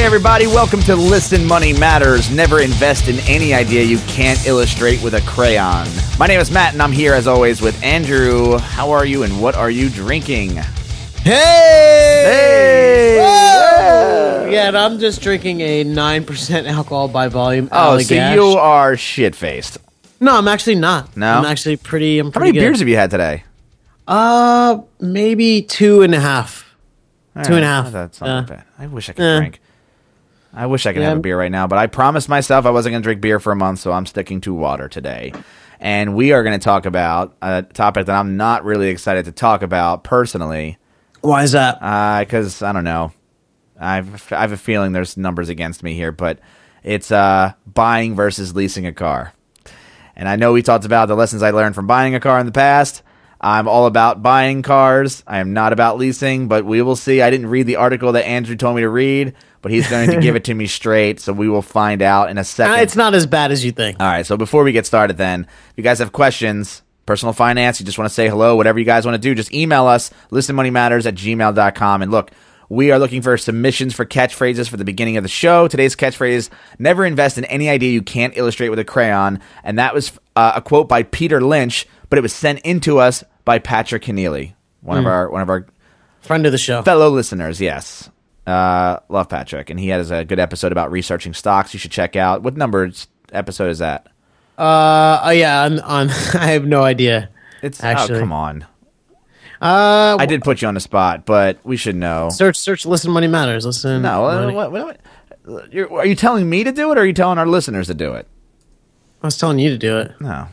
Hey, everybody, welcome to Listen Money Matters. Never invest in any idea you can't illustrate with a crayon. My name is Matt, and I'm here as always with Andrew. How are you, and what are you drinking? Hey! Hey! Whoa! Yeah, and I'm just drinking a 9% alcohol by volume. Oh, so Allagash. you are shit faced. No, I'm actually not. No? I'm actually pretty. I'm How pretty many good. beers have you had today? Uh, maybe two and a half. Two and a half. That's not bad. I wish I could eh. drink. I wish I could Yeah, have a beer right now, but I promised myself I wasn't going to drink beer for a month, so I'm sticking to water today. And we are going to talk about a topic that I'm not really excited to talk about personally, Why is that? because I don't know. I've I have a feeling there's numbers against me here, but it's uh, buying versus leasing a car. And I know we talked about the lessons I learned from buying a car in the past. I'm all about buying cars. I am not about leasing, but we will see. I didn't read the article that Andrew told me to read, but he's going to give it to me straight, so we will find out in a second. Uh, it's not as bad as you think. All right, so before we get started, then, if you guys have questions, personal finance, you just want to say hello, whatever you guys want to do, just email us, listenmoneymatters at gmail.com. And look, we are looking for submissions for catchphrases for the beginning of the show. Today's catchphrase never invest in any idea you can't illustrate with a crayon. And that was uh, a quote by Peter Lynch, but it was sent in to us by Patrick Keneally, one of our one of our Friend of the show. fellow listeners, yes. Uh, love Patrick, and he has a good episode about researching stocks. You should check out. What number episode is that? Uh, oh yeah, on, on I have no idea. It's Actually. oh come on. Uh, I did put you on the spot, but we should know. search search. Listen, money matters. Listen. No, uh, Money- what, what, are you telling me to do it, or are you telling our listeners to do it? I was telling you to do it. No.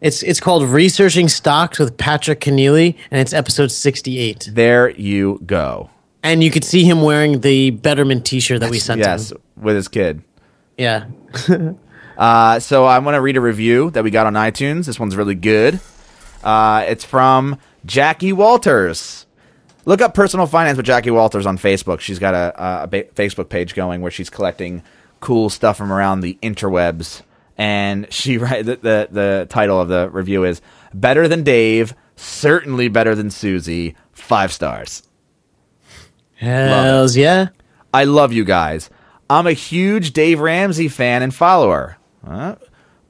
It's it's called Researching Stocks with Patrick Keneally, and it's episode 68. There you go. And you could see him wearing the Betterment T-shirt that we sent him. yes, him. with his kid. Yeah. Uh, so I want to read a review that we got on iTunes. This one's really good. Uh, it's from Jackie Walters. Look up personal finance with Jackie Walters on Facebook. She's got a, a ba- Facebook page going where she's collecting cool stuff from around the interwebs. And she write the, the the title of the review is "Better than Dave, certainly better than Susie." Five stars. Hells yeah. I love you guys. I'm a huge Dave Ramsey fan and follower. Huh?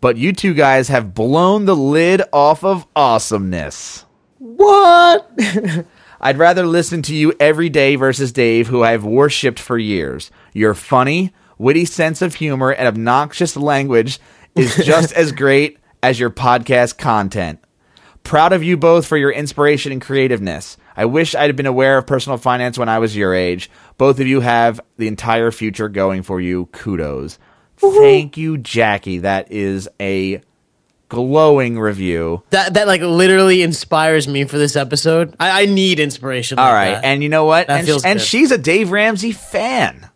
But you two guys have blown the lid off of awesomeness. What? I'd rather listen to you every day versus Dave, who I've worshipped for years. Your funny, witty sense of humor and obnoxious language is just as great as your podcast content. Proud of you both for your inspiration and creativeness. I wish I'd been aware of personal finance when I was your age. Both of you have the entire future going for you. Kudos. Thank you, Jackie. That is a glowing review. that that like literally inspires me for this episode. I, I need inspiration. All like right, that. and you know what? That and, feels and she's a Dave Ramsey fan.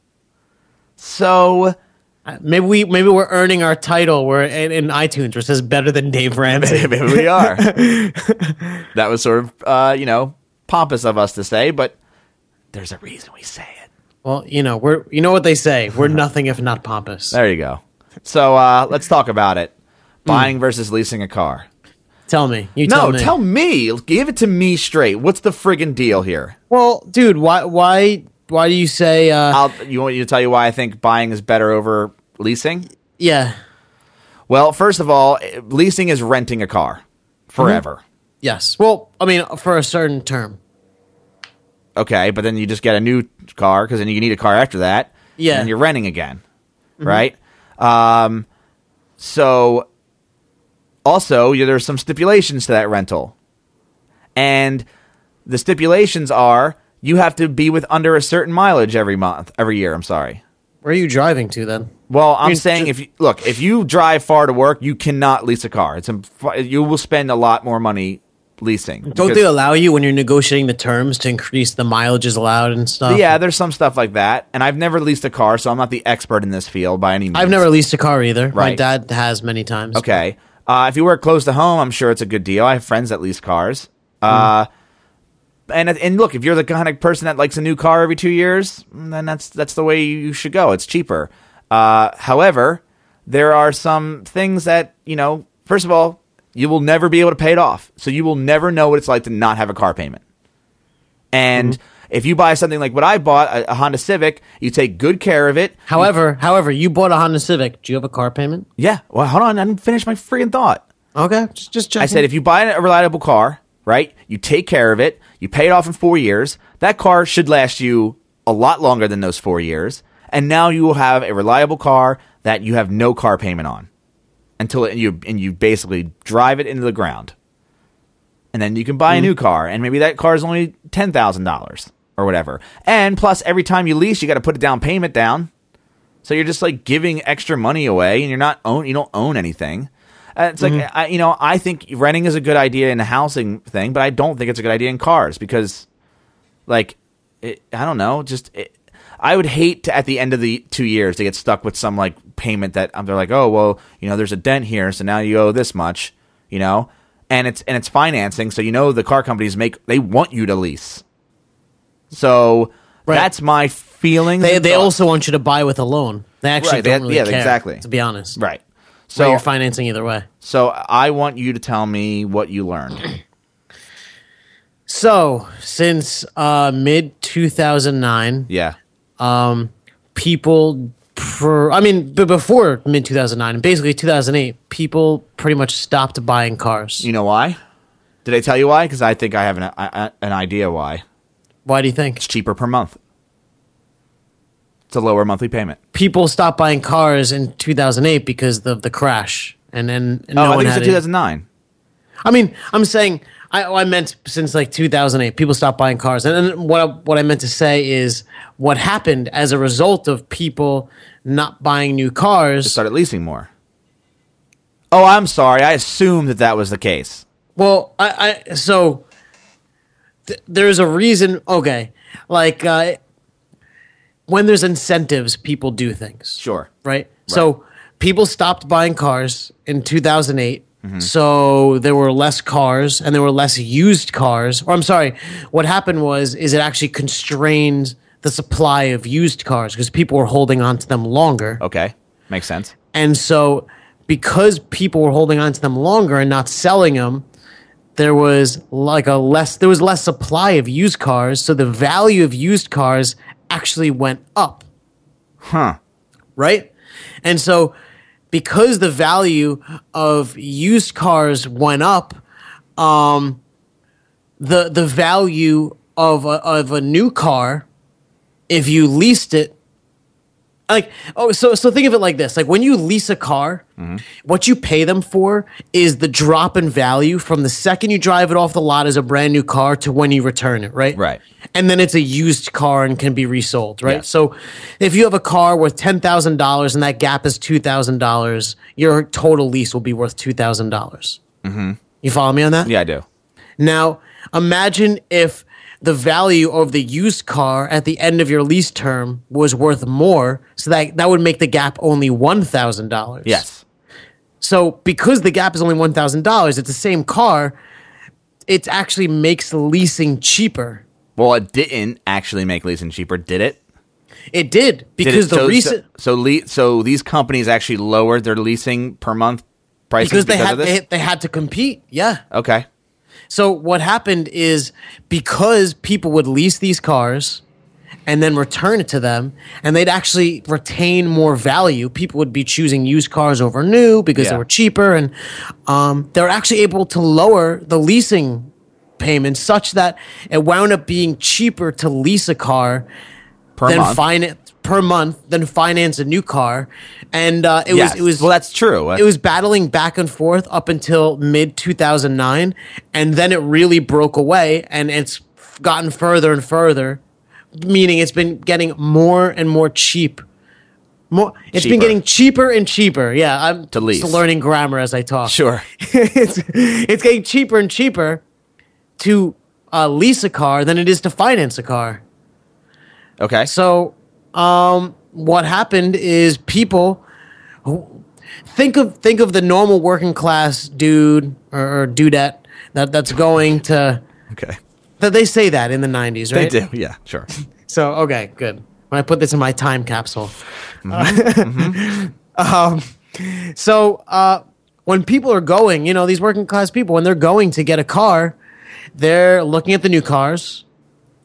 So Uh, maybe we maybe we're earning our title. We're in, in iTunes which it says better than Dave Ramsey. maybe we are. that was sort of uh, you know pompous of us to say, but there's a reason we say it. well, you know we're you know what they say. We're nothing if not pompous. There you go. So uh, let's talk about it. Buying versus leasing a car. Tell me. You No, tell me. tell me. Give it to me straight. What's the friggin' deal here? well, dude, why why why do you say? Uh, I'll, you want me to tell you why I think buying is better over leasing? yeah. Well, first of all, leasing is renting a car forever. Yes. Well, I mean, for a certain term. Okay, but then you just get a new car because then you need a car after that. Yeah. And you're renting again, right? Um, so also there's some stipulations to that rental, and the stipulations are you have to be with under a certain mileage every month, every year. I'm sorry. Where are you driving to then? Well, I'm mean, saying ju- if you look, if you drive far to work, you cannot lease a car. It's a, you will spend a lot more money leasing. Don't because- they allow you when you're negotiating the terms to increase the mileages allowed and stuff? Yeah, there's some stuff like that, and I've never leased a car, so I'm not the expert in this field by any means. I've never leased a car either. My Right. dad has many times. Okay, uh, if you work close to home, I'm sure it's a good deal. I have friends that lease cars. Uh, and and look, if you're the kind of person that likes a new car every two years, then that's that's the way you should go. It's cheaper. Uh, however, there are some things that you know. First of all, you will never be able to pay it off, so you will never know what it's like to not have a car payment. And if you buy something like what I bought, a, a Honda Civic, you take good care of it. However, however, you bought a Honda Civic. Do you have a car payment? Yeah. Well, hold on. I didn't finish my freaking thought. Okay, just just. I said if you buy a reliable car, right? You take care of it. You pay it off in four years. That car should last you a lot longer than those four years. And now you will have a reliable car that you have no car payment on until it, you and you basically drive it into the ground. And then you can buy a new car, and maybe that car is only ten thousand dollars or whatever. And plus, every time you lease, you got to put a down payment down. So you're just like giving extra money away, and you're not own. You don't own anything. Uh, it's like I, you know, I think renting is a good idea in the housing thing, but I don't think it's a good idea in cars because, like, it, I don't know, just it, I would hate to at the end of the two years to get stuck with some like payment that um, they're like, oh well, you know, there's a dent here, so now you owe this much, you know, and it's and it's financing, so you know the car companies make they want you to lease, so Right. that's my feeling. they they also want you to buy with a loan. They actually Right, don't really yeah, care, exactly. To be honest, right. So So you're financing either way. so I want you to tell me what you learned. So since uh, mid 2009, Yeah. Um, people per I mean, but before mid 2009, basically 2008, people pretty much stopped buying cars. You know why? Did I tell you why? Because I think I have an, I, an idea why. Why do you think? It's cheaper per month. It's a lower monthly payment. People stopped buying cars in 2008 because of the crash, and then no oh, I one think it's had in it. 2009. I mean, I'm saying I, I meant since like 2008, people stopped buying cars, and, and what I, what I meant to say is what happened as a result of people not buying new cars. Started leasing more. Oh, I'm sorry. I assumed that that was the case. Well, I, I so th- there's a reason. Okay, like uh, when there's incentives, people do things. Sure. right? So people stopped buying cars in 2008. Mm-hmm. So there were less cars and there were less used cars. Or I'm sorry, what happened was is it actually constrained the supply of used cars because people were holding on to them longer. Okay. Makes sense. And so because people were holding on to them longer and not selling them, there was like a less there was less supply of used cars, so the value of used cars actually went up Huh. right? And so, because the value of used cars went up, um, the the value of a, of a new car, if you leased it, like oh, so so think of it like this: like when you lease a car, what you pay them for is the drop in value from the second you drive it off the lot as a brand new car to when you return it, right? Right. and then it's a used car and can be resold, right? Yeah. So if you have a car worth ten thousand dollars and that gap is two thousand dollars, your total lease will be worth two thousand dollars. Mm-hmm. You follow me on that? Yeah, I do. Now imagine if the value of the used car at the end of your lease term was worth more, so that that would make the gap only one thousand dollars. Yes. So because the gap is only one thousand dollars, it's the same car. It actually makes leasing cheaper. Well, it didn't actually make leasing cheaper, did it? It did Did because it, the so, recent so so, le- so these companies actually lowered their leasing per month prices because because, they had of this. they, they had to compete. Yeah. okay. So what happened is because people would lease these cars and then return it to them and they'd actually retain more value. People would be choosing used cars over new because they were cheaper and um, they're actually able to lower the leasing payments such that it wound up being cheaper to lease a car Per than month. finance per month than finance a new car. And uh, it Yes. was it was well, that's true. it was battling back and forth up until mid 2009 and then it really broke away and it's gotten further and further meaning it's been getting more and more cheap more it's been getting cheaper and cheaper yeah i'm To lease. just learning grammar as i talk sure. it's, it's getting cheaper and cheaper to uh, lease a car than it is to finance a car Okay. so, um, what happened is people who- think of think of the normal working class dude or, or dudette that that's going to okay. that they say that in the '90s, right They do. Yeah. Sure. So, okay, good. When I put this in my time capsule. Mm-hmm. um, so, uh, when people are going, you know, these working class people, when they're going to get a car, they're looking at the new cars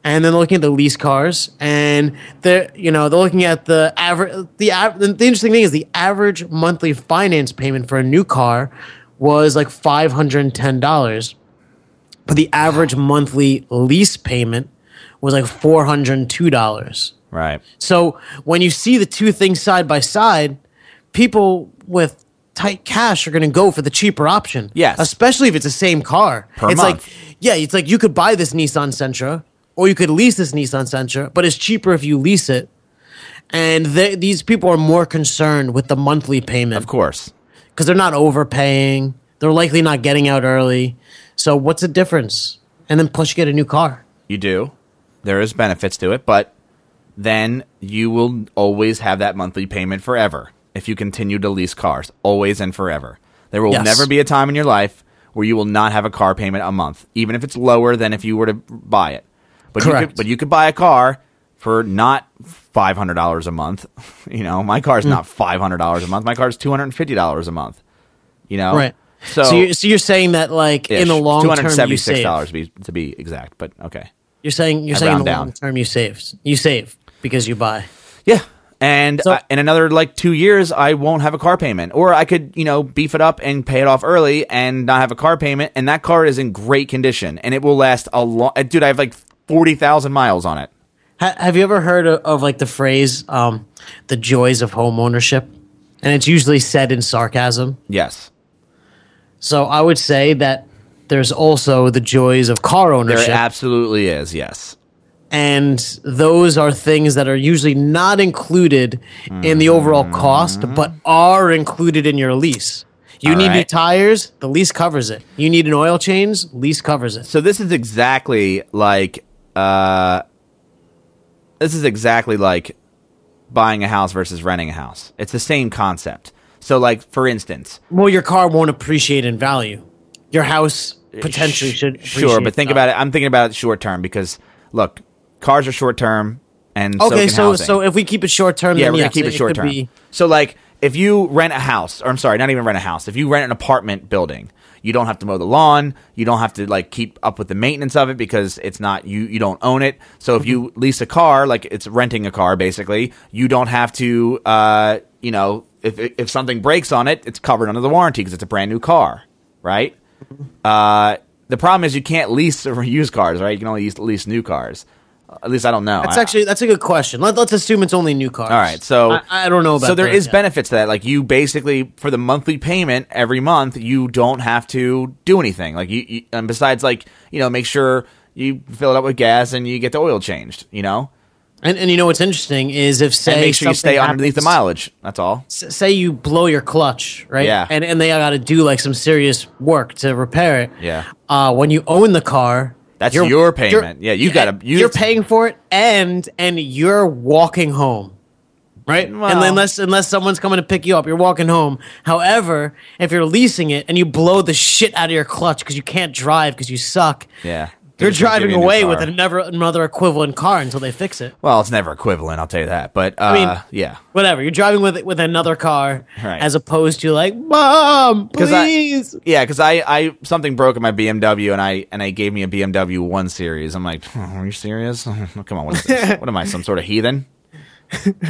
and then looking at the lease cars, and they're you know they're looking at the average. The, av- the interesting thing is the average monthly finance payment for a new car was like five hundred and ten dollars, but the average monthly lease payment was like four hundred and two dollars. Right. So when you see the two things side by side, people with tight cash are going to go for the cheaper option. Yes. especially if it's the same car. Per it's month. like yeah, it's like you could buy this Nissan Sentra or you could lease this Nissan Sentra, but it's cheaper if you lease it. And they, these people are more concerned with the monthly payment Of course. because they're not overpaying. They're likely not getting out early. So what's the difference? And then plus you get a new car. You do. There is benefits to it, but then you will always have that monthly payment forever if you continue to lease cars, always and forever. There will Yes. never be a time in your life where you will not have a car payment a month, even if it's lower than if you were to buy it. But you could, but you could buy a car for not five hundred dollars a month. You know, my Hmm. car's not five hundred dollars a month. My car's two hundred and fifty dollars a month. You know, Right. So, So, you're, so you're saying that like in the long two term hundred you save. dollars to be to be exact. But okay. You're saying you're I saying in the down. long term you saved. You save because you buy. Yeah. And So- uh, in another like two years, I won't have a car payment, or I could, you know, beef it up and pay it off early and not have a car payment. And that car is in great condition, and it will last a long. Dude, I have like forty thousand miles on it. Ha- have you ever heard of, of like the phrase um, "the joys of home ownership"? And it's usually said in sarcasm. Yes, So I would say that there's also the joys of car ownership. there absolutely is. Yes, and those are things that are usually not included in the overall cost, but are included in your lease. You All need new tires, the lease covers it. You need an oil change, lease covers it. so this is exactly like uh, this is exactly like buying a house versus renting a house. It's the same concept. So, like for instance, Well, your car won't appreciate in value. Your house potentially Sh- should. Sure, but think in about it. I'm thinking about it short term because look, cars are short term, and so Okay, can so so if we keep it short term, yeah, then we're yes, gonna keep it short term. be- So like, if you rent a house, or I'm sorry, not even rent a house. If you rent an apartment building, you don't have to mow the lawn. You don't have to like keep up with the maintenance of it because it's not you. You don't own it. So if you lease a car, like it's renting a car, basically, you don't have to. Uh, you know, if if something breaks on it, it's covered under the warranty because it's a brand new car, right? Uh, the problem is you can't lease or use cars, right? You can only use, lease new cars. At least I don't know. That's I- actually that's a good question. Let, let's assume it's only new cars. all right, so I, I don't know about. So there that is benefits to that. Like you basically for the monthly payment every month, you don't have to do anything. Like you, you and besides, like you know, make sure you fill it up with gas and you get the oil changed. You know, And, and you know what's interesting is if say and make sure you stay something underneath the mileage. That's all. Say you blow your clutch, right? Yeah. And and they got to do like some serious work to repair it. Yeah. Uh, when you own the car, That's you're- your payment. Yeah, you gotta- you- You're paying for it, and and you're walking home. Right, and Well- unless unless someone's coming to pick you up, you're walking home. However, if you're leasing it and you blow the shit out of your clutch because you can't drive because you suck, Yeah, you're They're just gonna give driving you a new away with another another equivalent car until they fix it. Well, it's never equivalent. I'll tell you that. But uh, mean, yeah, Whatever, you're driving with with another car Right. as opposed to like, mom, 'Cause I- please. Yeah, because I, I something broke in my BMW and I and I gave me a BMW One Series. I'm like, "Oh, are you serious? Come on, what is this? what am I, some sort of heathen?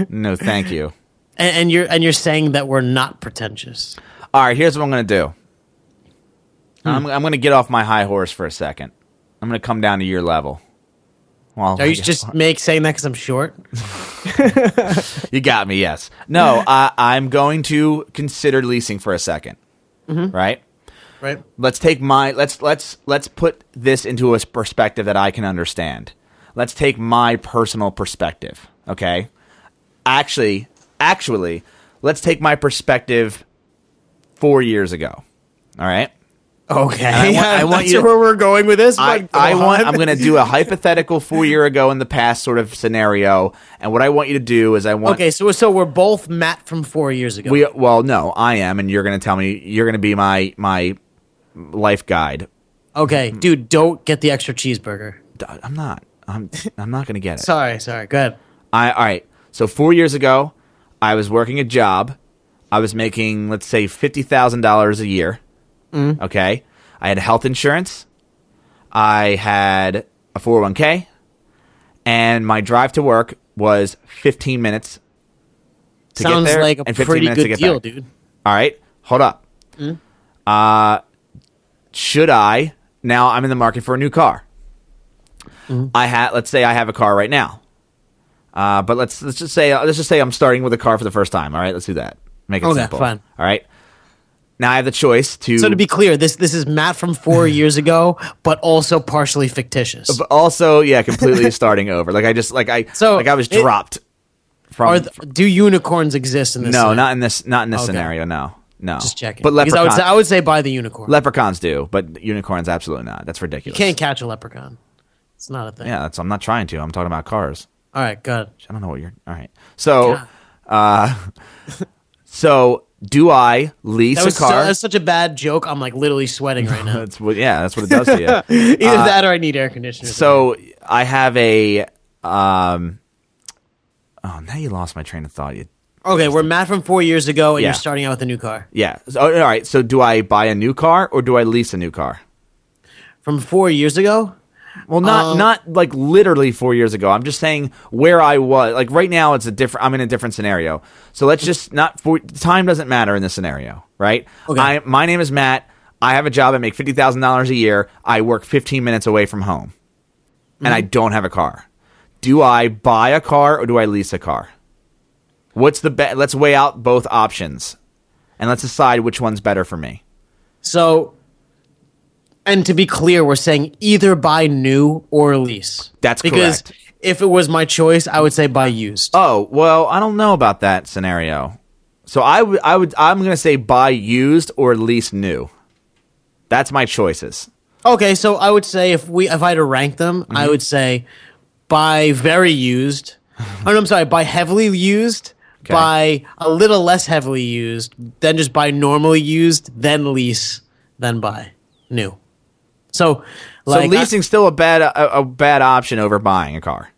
no, thank you. and, and you're and you're saying that we're not pretentious. All right, here's what I'm gonna do. I'm I'm gonna get off my high horse for a second. I'm gonna come down to your level. Well, Are you just make saying that because I'm short? you got me. Yes. No, I, I'm going to consider leasing for a 2nd mm-hmm. Right. Right. let's take my let's let's let's put this into a perspective that I can understand. Let's take my personal perspective, okay? Actually, actually, let's take my perspective 4 years ago. All right? Okay. I want- I want you to- where we're going with this. I, I want. I'm going to do a hypothetical 4 year ago in the past sort of scenario, and what I want you to do is I want Okay, so so we're both Matt from four years ago. we well, no, I am and you're going to tell me you're going to be my my life guide. okay, hmm. dude, don't get the extra cheeseburger. I'm not. I'm I'm not going to get it. Sorry, sorry. Go ahead. I all right. So four years ago, I was working a job. I was making let's say fifty thousand dollars a year. Okay, I had health insurance. I had a four hundred one k. and my drive to work was 15 minutes to Sounds get there like a and 15 pretty minutes to good get deal, back. dude. All right, hold up. Hmm? Uh, should I now? I'm in the market for a new car. Hmm? I had let's say I have a car right now, uh, but let's let's just say let's just say I'm starting with a car for the first time. All right, let's do that. Make it Okay, simple. fine. All right. Now I have the choice to. So to be clear, this this is Matt from four years ago, but also partially fictitious. but also, yeah, completely starting over. Like I just like I So, like I was it- dropped from. Are th- do unicorns exist in this? no, scenario? not in this. Not in this Okay. scenario. No, no. Just checking. But because I would say I would say buy the unicorn. leprechauns do, but unicorns absolutely not. That's ridiculous. You can't catch a leprechaun. It's not a thing. Yeah, that's. I'm not trying to. I'm talking about cars. All right, good. I don't know what you're. All right. So, God. uh, so do I lease That was, a so, car? that's such a bad joke. I'm like literally sweating right now. that's what. Yeah, that's what it does to you. Either that or I need air conditioning. Uh, so I have a. Um, oh, now you lost my train of thought. You, okay, we're Matt from four years ago, and Yeah. you're starting out with a new car. yeah. So, all right. So do I buy a new car or do I lease a new car? From four years ago, Well, not Um, not like literally four years ago. I'm just saying where I was. Like right now, it's a different. I'm in a different scenario. So let's just not. For, time doesn't matter in this scenario, right? Okay. I, my name is Matt. I have a job. I make fifty thousand dollars a year. I work 15 minutes away from home, and I don't have a car. Do I buy a car or do I lease a car? What's the bet? Let's weigh out both options, and let's decide which one's better for me. so and to be clear, we're saying either buy new or lease. That's because correct. if it was my choice, I would say buy used. Oh well, I don't know about that scenario. So I would, I would, I'm gonna say buy used or lease new. That's my choices. Okay, so I would say if we if I had to rank them, Mm-hmm. I would say buy very used. oh, no, I'm sorry, buy heavily used, Okay. buy a little less heavily used, then just buy normally used, then lease, then buy new. So, like so leasing's still a bad, a, a bad option over buying a car.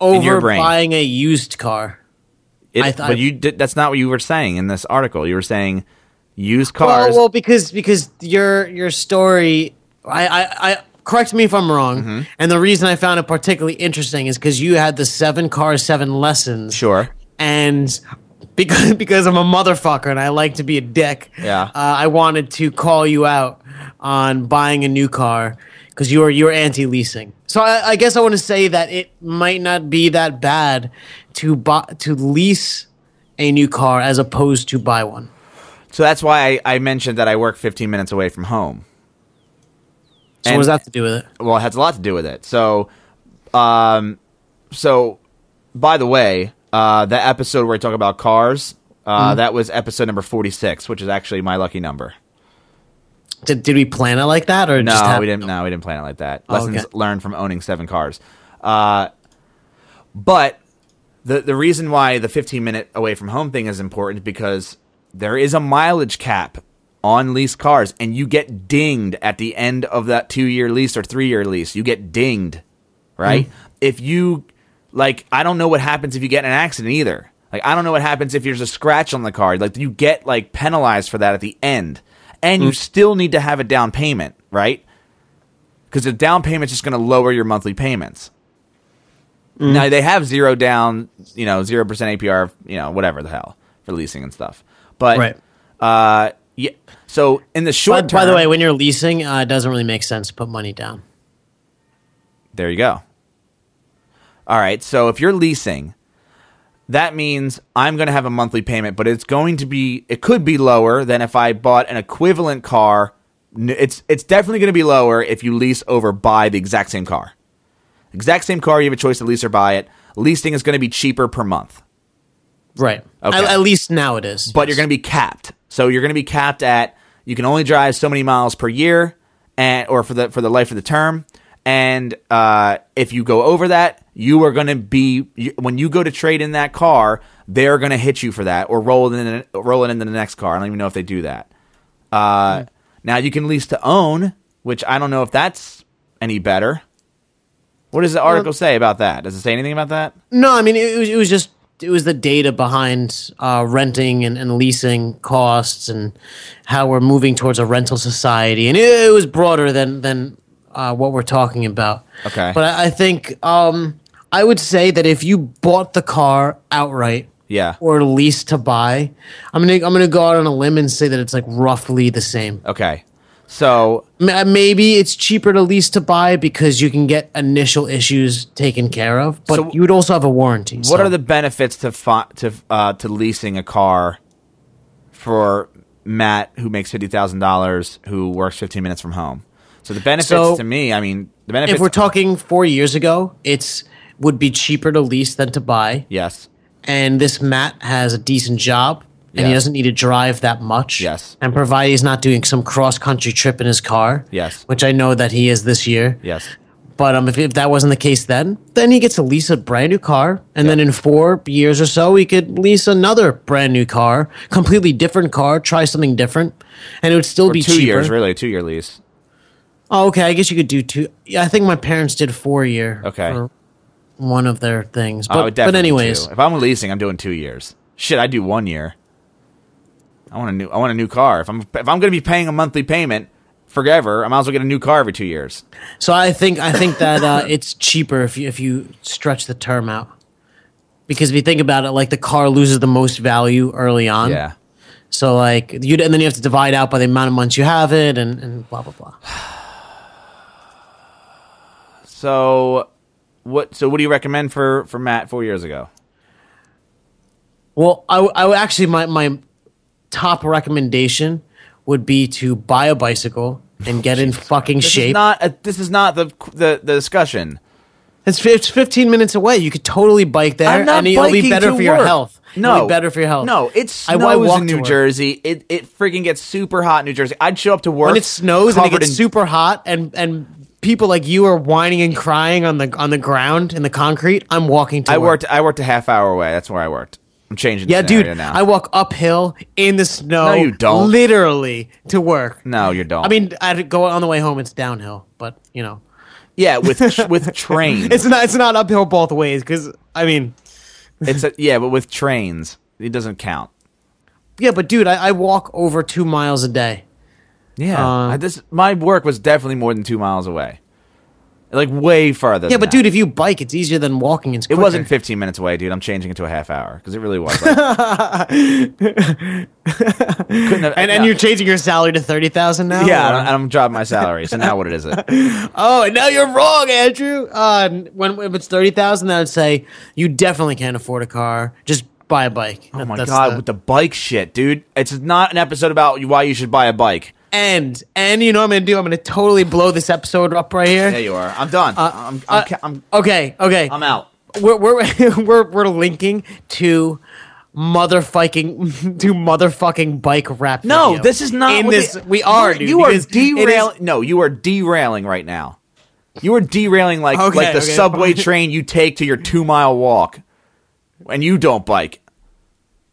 over buying a used car. It, I thought- but you did, that's not what you were saying in this article. You were saying used Well, cars. well, because because your your story, I, I, I correct me if I'm wrong. Mm-hmm. And the reason I found it particularly interesting is because you had the seven cars, seven lessons. sure. and because because I'm a motherfucker and I like to be a dick, Yeah. uh, I wanted to call you out on buying a new car because you are you're anti leasing. So I, I guess I want to say that it might not be that bad to buy to lease a new car as opposed to buy one. So that's why I, I mentioned that I work 15 minutes away from home. So And- what does that have to do with it? well, it has a lot to do with it. So, um, so by the way, uh, the episode where I talk about cars, uh, that was episode number forty-six, which is actually my lucky number. Did, did we plan it like that or No, we didn't. No, we didn't plan it like that. Oh, Lessons okay. learned from owning seven cars. Uh, but the the reason why the fifteen minute away from home thing is important because there is a mileage cap on lease cars, and you get dinged at the end of that two year lease or three year lease. You get dinged, right? Mm-hmm. If you like, I don't know what happens if you get in an accident either. Like, I don't know what happens if there's a scratch on the car. Like, you get like penalized for that at the end, and Mm. you still need to have a down payment, right? Because the down payment's just going to lower your monthly payments. Mm. Now they have zero down, you know, zero percent APR, you know, whatever the hell for leasing and stuff. But Right. uh, yeah. So in the short term, by the way, when you're leasing, uh, it doesn't really make sense to put money down. There you go. All right. So if you're leasing, that means I'm going to have a monthly payment, but it's going to be it could be lower than if I bought an equivalent car. It's it's definitely going to be lower if you lease over buy the exact same car. Exact same car, you have a choice to lease or buy it. Leasing is going to be cheaper per month, Right. Okay. At, at least now it is. but you're going to be capped. So you're going to be capped at you can only drive so many miles per year, and or for the for the life of the term. And uh, if you go over that, you are going to be you, when you go to trade in that car, they're going to hit you for that or roll it in roll it into the next car. I don't even know if they do that. Uh, Now you can lease to own, which I don't know if that's any better. What does the article say about that? Does it say anything about that? No, I mean it was, it was just it was the data behind uh, renting and, and leasing costs and how we're moving towards a rental society, and it, it was broader than than uh, what we're talking about. Okay. but I, I think um, I would say that if you bought the car outright Yeah. or lease to buy, I'm gonna I'm gonna go out on a limb and say that it's like roughly the same. Okay. So M- Maybe it's cheaper to lease to buy because you can get initial issues taken care of, but So- you would also have a warranty. what so- are the benefits to fi- to uh, to leasing a car for Matt who makes fifty thousand dollars who works fifteen minutes from home? So the benefits So- to me, I mean, the benefits. if we're talking four years ago, it's would be cheaper to lease than to buy. yes, And this Matt has a decent job, and he doesn't need to drive that much. Yes. and provide he's not doing some cross country trip in his car. Yes. which I know that he is this year. yes, But um, if, if that wasn't the case then, then he gets to lease a brand new car, and then in four years or so, he could lease another brand new car, completely different car, try something different, and it would still for be two cheaper. years, really, a two year lease. Oh, okay, I guess you could do two. Yeah, I think my parents did four year. Okay. for one of their things, I would but but anyways, two. if I'm leasing, I'm doing two years. Shit, I do one year. I want a new. I want a new car. If I'm if I'm going to be paying a monthly payment forever, I might as well get a new car every two years. so I think I think that uh, it's cheaper if you if you stretch the term out. Because if you think about it, like the car loses the most value early on. Yeah. So like you and then you have to divide out by the amount of months you have it and, and blah blah blah. So, what? So, what do you recommend for for Matt four years ago? Well, I, would actually my my top recommendation would be to buy a bicycle and oh, get in fucking This is shape. not. A, this is not the the the discussion. it's, it's 15 minutes away. You could totally bike there, and it'll be better for your work. health. It'll No, be better for your health. No, it I- I walk in to New. Jersey. It it freaking gets super hot in New Jersey. I'd show up to work when it snows and it gets in- super hot, and and people like you are whining and crying on the on the ground in the concrete. I'm walking to I work. worked. I worked a half hour away. That's where I worked. I'm changing. The Yeah, dude, now. I walk uphill in the snow. No, you don't. Literally to work. no, you don't. I mean, I go on the way home. It's downhill, but you know, yeah, with with trains. it's not. It's not uphill both ways because I mean, It's a, yeah, but with trains, it doesn't count. yeah, but dude, I, I walk over two miles a day. Yeah, Uh, I, this my work was definitely more than two miles away, like way farther. Yeah, but that. dude, if you bike, it's easier than walking. It's it wasn't 15 minutes away, dude. I'm changing it to a half hour because it really was. Like, have, And and you're changing your salary to thirty thousand now. yeah, and I'm dropping my salary. So now what is it? Oh, and now you're wrong, Andrew. Uh, when if it's thirty thousand, then I'd say you definitely can't afford a car. Just buy a bike. Oh my god, with the bike shit, dude. It's not an episode about why you should buy a bike. And and you know what I'm gonna do? I'm gonna totally blow this episode up right here. There you are. I'm done. I'm, I'm, Uh, ca- I'm, okay, okay. I'm out. we're we're we're we're linking to motherfucking to motherfucking bike rap. No, this is not in this. the- we are. You, dude, you are because it is- derailing. No, you are derailing right now. You are derailing like Okay, like the okay, subway fine. train you take to your two mile walk, and you don't bike.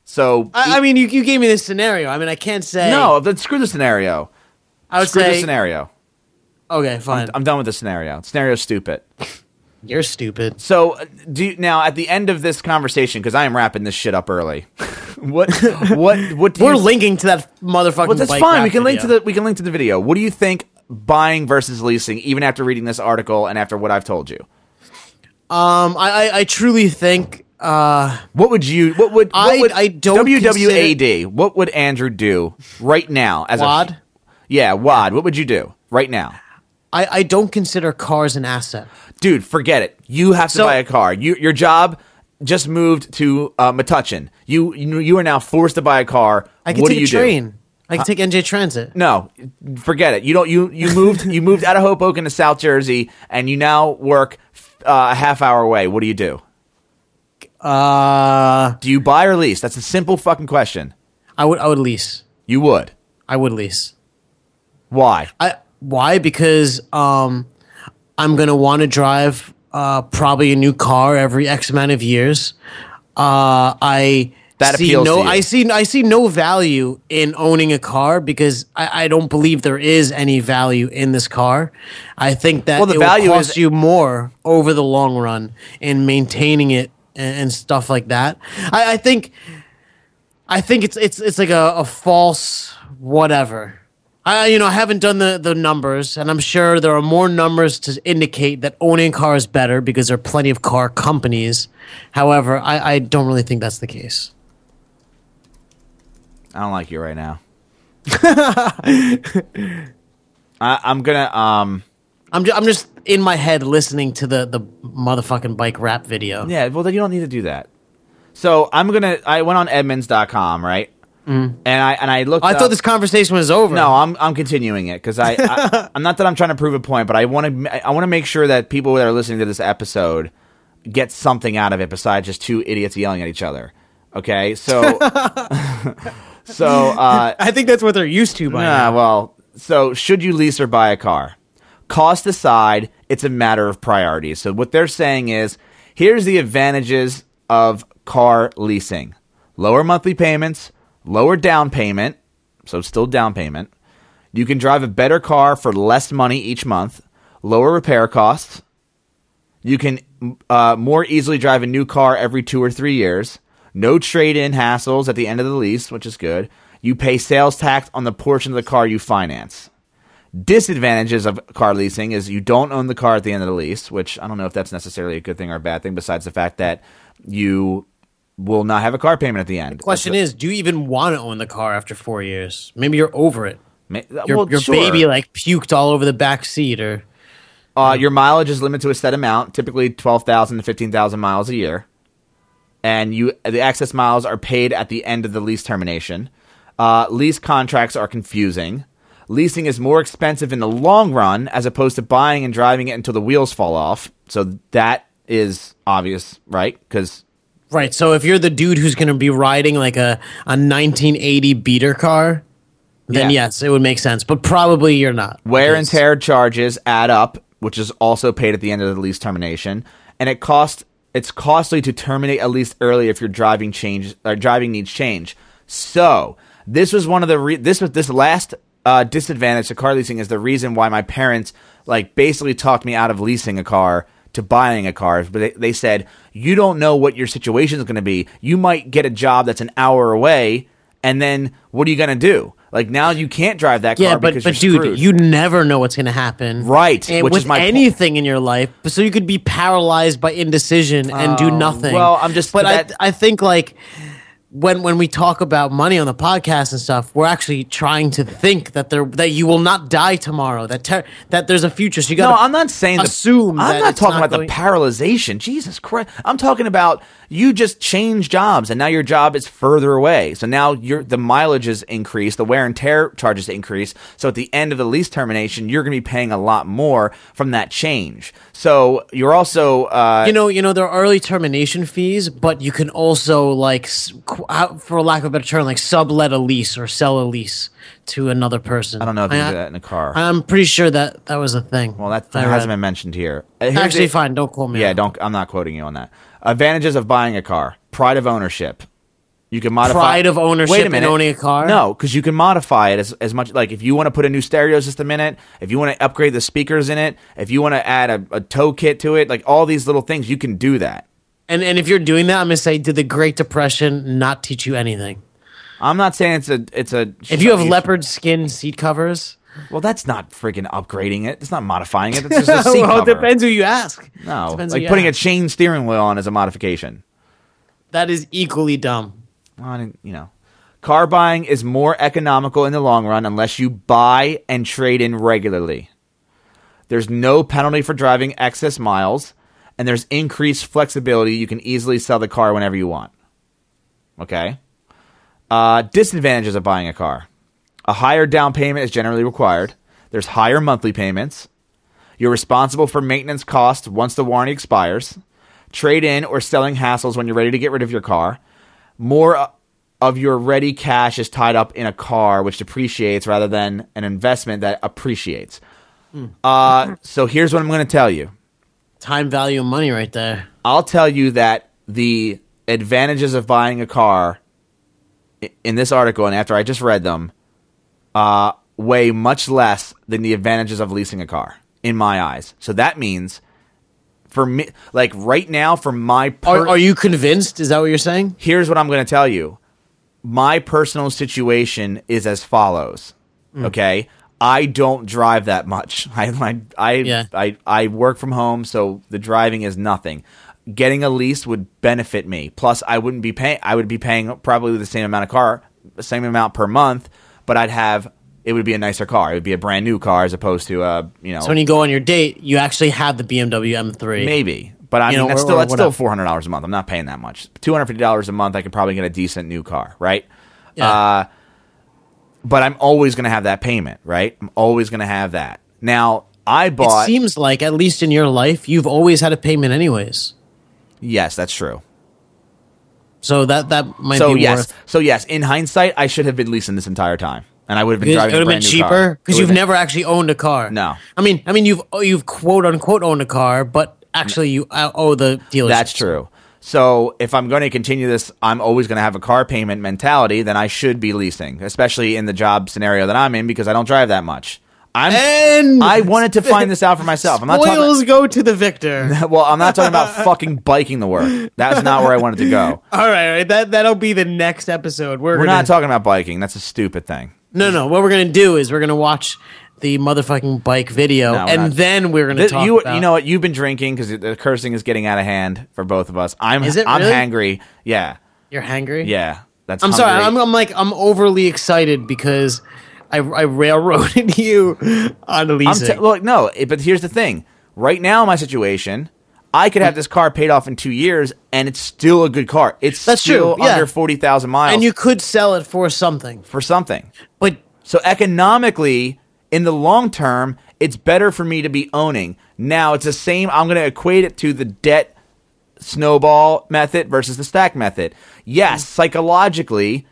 So I, I mean, you, you gave me this scenario. I mean, I can't say no, then screw the scenario. I would Screw the say scenario. okay, fine. I'm done with the scenario. Scenario's stupid. You're stupid. So uh, do you, now at the end of this conversation because I am wrapping this shit up early. what what what do We're you, linking to that motherfucking. Well, that's fine. We can link to the we can link to the video. What do you think buying versus leasing, even after reading this article and after what I've told you? Um, I, I I truly think uh What would you? What would? What I- would I don't WWAD? What would Andrew do right now? As Wad? a yeah, Wad. What would you do right now, I I don't consider cars an asset. dude? Forget it. You have to So- buy a car. You your job just moved to uh, Metuchen. You you you are now forced to buy a car. I can what take do you a train. I can take NJ Transit. No, forget it. You don't. You you moved. you moved out of Hoboken to South Jersey, and you now work uh, a half hour away. What do you do? Uh, Do you buy or lease? That's a simple fucking question. I would I would lease. You would. I would lease. Why? I why? Because um, I'm gonna want to drive uh probably a new car every X amount of years. Uh, I That see appeals no. I see. I see no value in owning a car because I, I don't believe there is any value in this car. I think that Well, the it value will cost is- you more over the long run in maintaining it and, and stuff like that. I, I think. I think it's it's it's like a, a false whatever. I, you know, I haven't done the, the numbers, and I'm sure there are more numbers to indicate that owning a car is better because there are plenty of car companies. However, I, I don't really think that's the case. I don't like you right now. I, I'm gonna um I'm just, I'm just in my head listening to the, the motherfucking bike rap video. yeah. Well, then you don't need to do that. So I'm gonna. I went on Edmunds.com right, and I and I looked. I up- thought this conversation was over. No, I'm I'm continuing it because I, I I'm not that I'm trying to prove a point, but I want to I want to make sure that people that are listening to this episode get something out of it besides just two idiots yelling at each other. Okay, so so uh, I think that's what they're used to by Nah, now. Well, so should you lease or buy a car? Cost aside, it's a matter of priorities. So what they're saying is, here's the advantages of car leasing: lower monthly payments, lower down payment, so still down payment. You can drive a better car for less money each month, lower repair costs. You can uh, more easily drive a new car every two or three years. No trade in hassles at the end of the lease, which is good. You pay sales tax on the portion of the car you finance. Disadvantages of car leasing is you don't own the car at the end of the lease, which I don't know if that's necessarily a good thing or a bad thing, besides the fact that you will not have a car payment at the end. The Question is, do you even want to own the car after four years? Maybe you're over it. Ma- Your, well, your sure. baby like puked all over the back seat, or Uh, your mileage is limited to a set amount, typically twelve thousand to fifteen thousand miles a year, and you the excess miles are paid at the end of the lease termination. Uh, lease contracts are confusing. Leasing is more expensive in the long run as opposed to buying and driving it until the wheels fall off. So that is obvious, right? Because right. So if you're the dude who's going to be riding like a a 1980 beater car, then Yeah. yes, it would make sense. But probably you're not. Wear and tear charges add up, which is also paid at the end of the lease termination, and it costs it's costly to terminate a lease early if your driving change or driving needs change. So this was one of the re- this was this last uh, disadvantage to car leasing is the reason why my parents like basically talked me out of leasing a car to buying a car. But they, they said you don't know what your situation is going to be. You might get a job that's an hour away, and then what are you going to do? Like now you can't drive that car Yeah, but because but dude, screwed. you never know what's going to happen. Right, And which with is my anything in your life, so you could be paralyzed by indecision and do nothing. Oh, well, I'm just- But that- I I think like when when we talk about money on the podcast and stuff, we're actually trying to think that there that you will not die tomorrow. That ter- that there's a future. So you got No, I'm not saying the- assume. I'm that not talking about going- the paralyzation. Jesus Christ! I'm talking about you just change jobs, and now your job is further away. So now your the mileage is increased, the wear and tear charges increase. So at the end of the lease termination, you're going to be paying a lot more from that change. So you're also, uh, you know, you know, there are early termination fees, but you can also like, s- qu- out- for lack of a better term, like sublet a lease or sell a lease to another person. I don't know if you do that in a car. I'm pretty sure that that was a thing. well, that, that hasn't been mentioned here. Uh, here's Actually, the- fine. Don't quote me. Yeah, on don't. I'm not quoting you on that. Advantages of buying a car: pride of ownership. You can modify Pride of ownership Wait a in minute. owning a car? No, because you can modify it as, as much. Like if you want to put a new stereo system in it, if you want to upgrade the speakers in it, if you want to add a, a tow kit to it, like all these little things, you can do that. And and if you're doing that, I'm gonna say, did the Great Depression not teach you anything? I'm not saying it's a it's a. If you have leopard skin seat covers, well, that's not freaking upgrading it. It's not modifying it. It's just a seat well, it depends who you ask. No, Depends like putting a chain steering wheel on is a modification. that is equally dumb. Well, I didn't- you know, car buying is more economical in the long run unless you buy and trade in regularly. There's no penalty for driving excess miles, and there's increased flexibility. You can easily sell the car whenever you want. Okay. Uh, disadvantages of buying a car: a higher down payment is generally required. There's higher monthly payments. You're responsible for maintenance costs once the warranty expires. Trade in or selling hassles when you're ready to get rid of your car more uh, of your ready cash is tied up in a car which depreciates rather than an investment that appreciates. Uh, so here's what I'm going to tell you. Time value of money, right there. I'll tell you that the advantages of buying a car in this article and after I just read them uh, weigh much less than the advantages of leasing a car in my eyes. So that means for me, like right now, for my per- Are, are you convinced? Is that what you're saying? here's what I'm going to tell you. My personal situation is as follows. Okay. I don't drive that much. I I I, Yeah. I I work from home, so the driving is nothing. Getting a lease would benefit me. Plus, I wouldn't be paying. I would be paying probably the same amount of car, the same amount per month, but I'd have. It would be a nicer car. It would be a brand new car as opposed to a you know So when you go on your date, you actually have the BMW M3. maybe. But I You mean, know, that's or- still or that's still four hundred dollars a month. I'm not paying that much. Two hundred fifty dollars a month, I could probably get a decent new car, right? Yeah. Uh, but I'm always going to have that payment, right? I'm always going to have that. Now, I It bought. seems like, at least in your life, you've always had a payment anyways. yes, that's true. So that that might So be yes, worth. so yes. In hindsight, I should have been leasing this entire time, and I would have been It driving It would have been cheaper because you've would've never actually owned a car. No. I mean, I mean, you've you've quote unquote owned a car, but actually you uh, owe the dealership. That's true. So if I'm going to continue this, I'm always going to have a car payment mentality. Then I should be leasing, especially in the job scenario that I'm in because I don't drive that much. I'm. And I wanted to find this out for myself. I'm not talking. spoils go to the victor. Well, I'm not talking about fucking biking the work. That's not where I wanted to go. all right, all right, that that'll be the next episode. We're, We're gonna, not talking about biking. That's a stupid thing. No, no. What we're gonna do is we're gonna watch the motherfucking bike video, No, we're and not. then we're gonna Th- talk you, about. you know what? You've been drinking because the cursing is getting out of hand for both of us. I'm. Is it I'm really? hangry. Yeah, you're hangry. yeah. That's. I'm sorry. hungry. I'm, I'm like I'm overly excited because I, I railroaded you on I'm leasing. t- look, no, eh, but here's the thing. Right now, my situation, I could have this car paid off in two years, and it's still a good car. It's That's still true, yeah. under forty thousand miles, and you could sell it for something, for something. but So economically, in the long term, it's better for me to be owning. Now, it's the same. I'm going to equate it to the debt snowball method versus the stack method. Yes, mm-hmm. psychologically,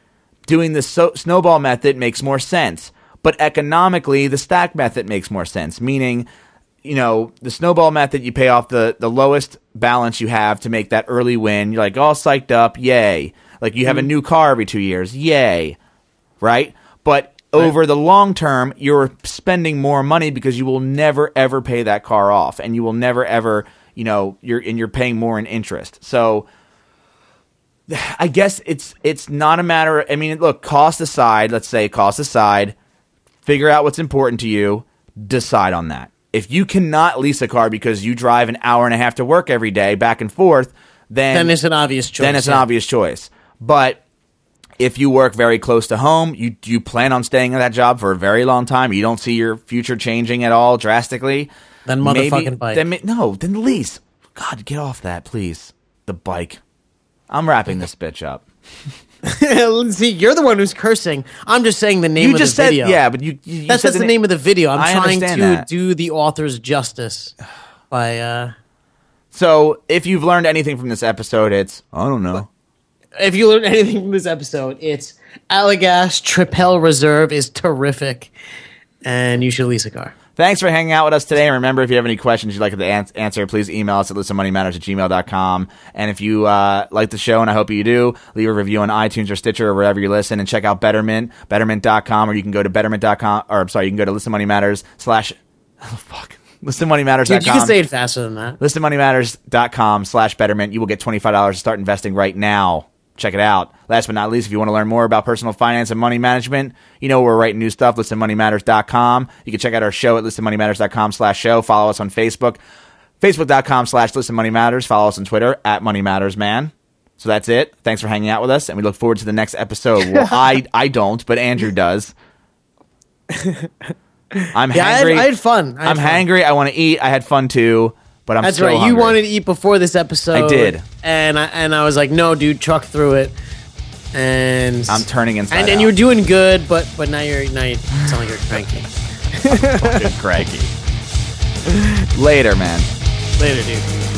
doing the so- snowball method makes more sense, but economically, the stack method makes more sense. Meaning, you know, the snowball method, you pay off the the lowest balance you have to make that early win. You're like all psyched up, yay! Like you have a mm-hmm. new car every two years, yay! Right, but over the long term, you're spending more money because you will never ever pay that car off, and you will never ever, you know, you're and you're paying more in interest. So, I guess it's it's not a matter. I mean, look, cost aside. Let's say cost aside, figure out what's important to you. Decide on that. If you cannot lease a car because you drive an hour and a half to work every day, back and forth, then then it's an obvious choice. then it's an obvious choice. But if you work very close to home, you you plan on staying at that job for a very long time. You don't see your future changing at all drastically. Then maybe- motherfucking bike. Then no, then lease. God, get off that, please. The bike. I'm wrapping this bitch up. See, you're the one who's cursing. I'm just saying the name You of just the said video. yeah, but you, you you That's said just the na- name of the video. I'm I trying to that. do the author's justice by uh So if you've learned anything from this episode, it's I don't know. if you learned anything from this episode, it's Allagash Tripel Reserve is terrific, and you should lease a car. Thanks for hanging out with us today. And remember, if you have any questions you'd like to ans- answer, please email us at listenmoneymatters at gmail.com. And if you uh, like the show, and I hope you do, leave a review on iTunes or Stitcher or wherever you listen. And check out Betterment, betterment.com, or you can go to betterment.com, or I'm sorry, you can go to listenmoneymatters slash, oh, fuck, listenmoneymatters.com. Dude, you can say it faster than that. listenmoneymatters.com slash betterment. You will get $25 to start investing right now. Check it out. Last but not least, if you want to learn more about personal finance and money management, you know we're writing new stuff, listenmoneymatters.com. You can check out our show at listenmoneymatters.com slash show. Follow us on Facebook, facebook.com slash listenmoneymatters. Follow us on Twitter at moneymattersman. So that's it. Thanks for hanging out with us, and we look forward to the next episode. Well, I, I don't, but Andrew does. I'm Yeah, I had. I had fun. I fun. hangry. I want to eat. I had fun too, but I'm That's right. You wanted to eat before this episode. I did. and I and I was like, no, dude, truck through it. And I'm turning inside and, and you were doing good, but but now you're now you sound like you're cranky. fucking cranky. Later, man. Later, dude.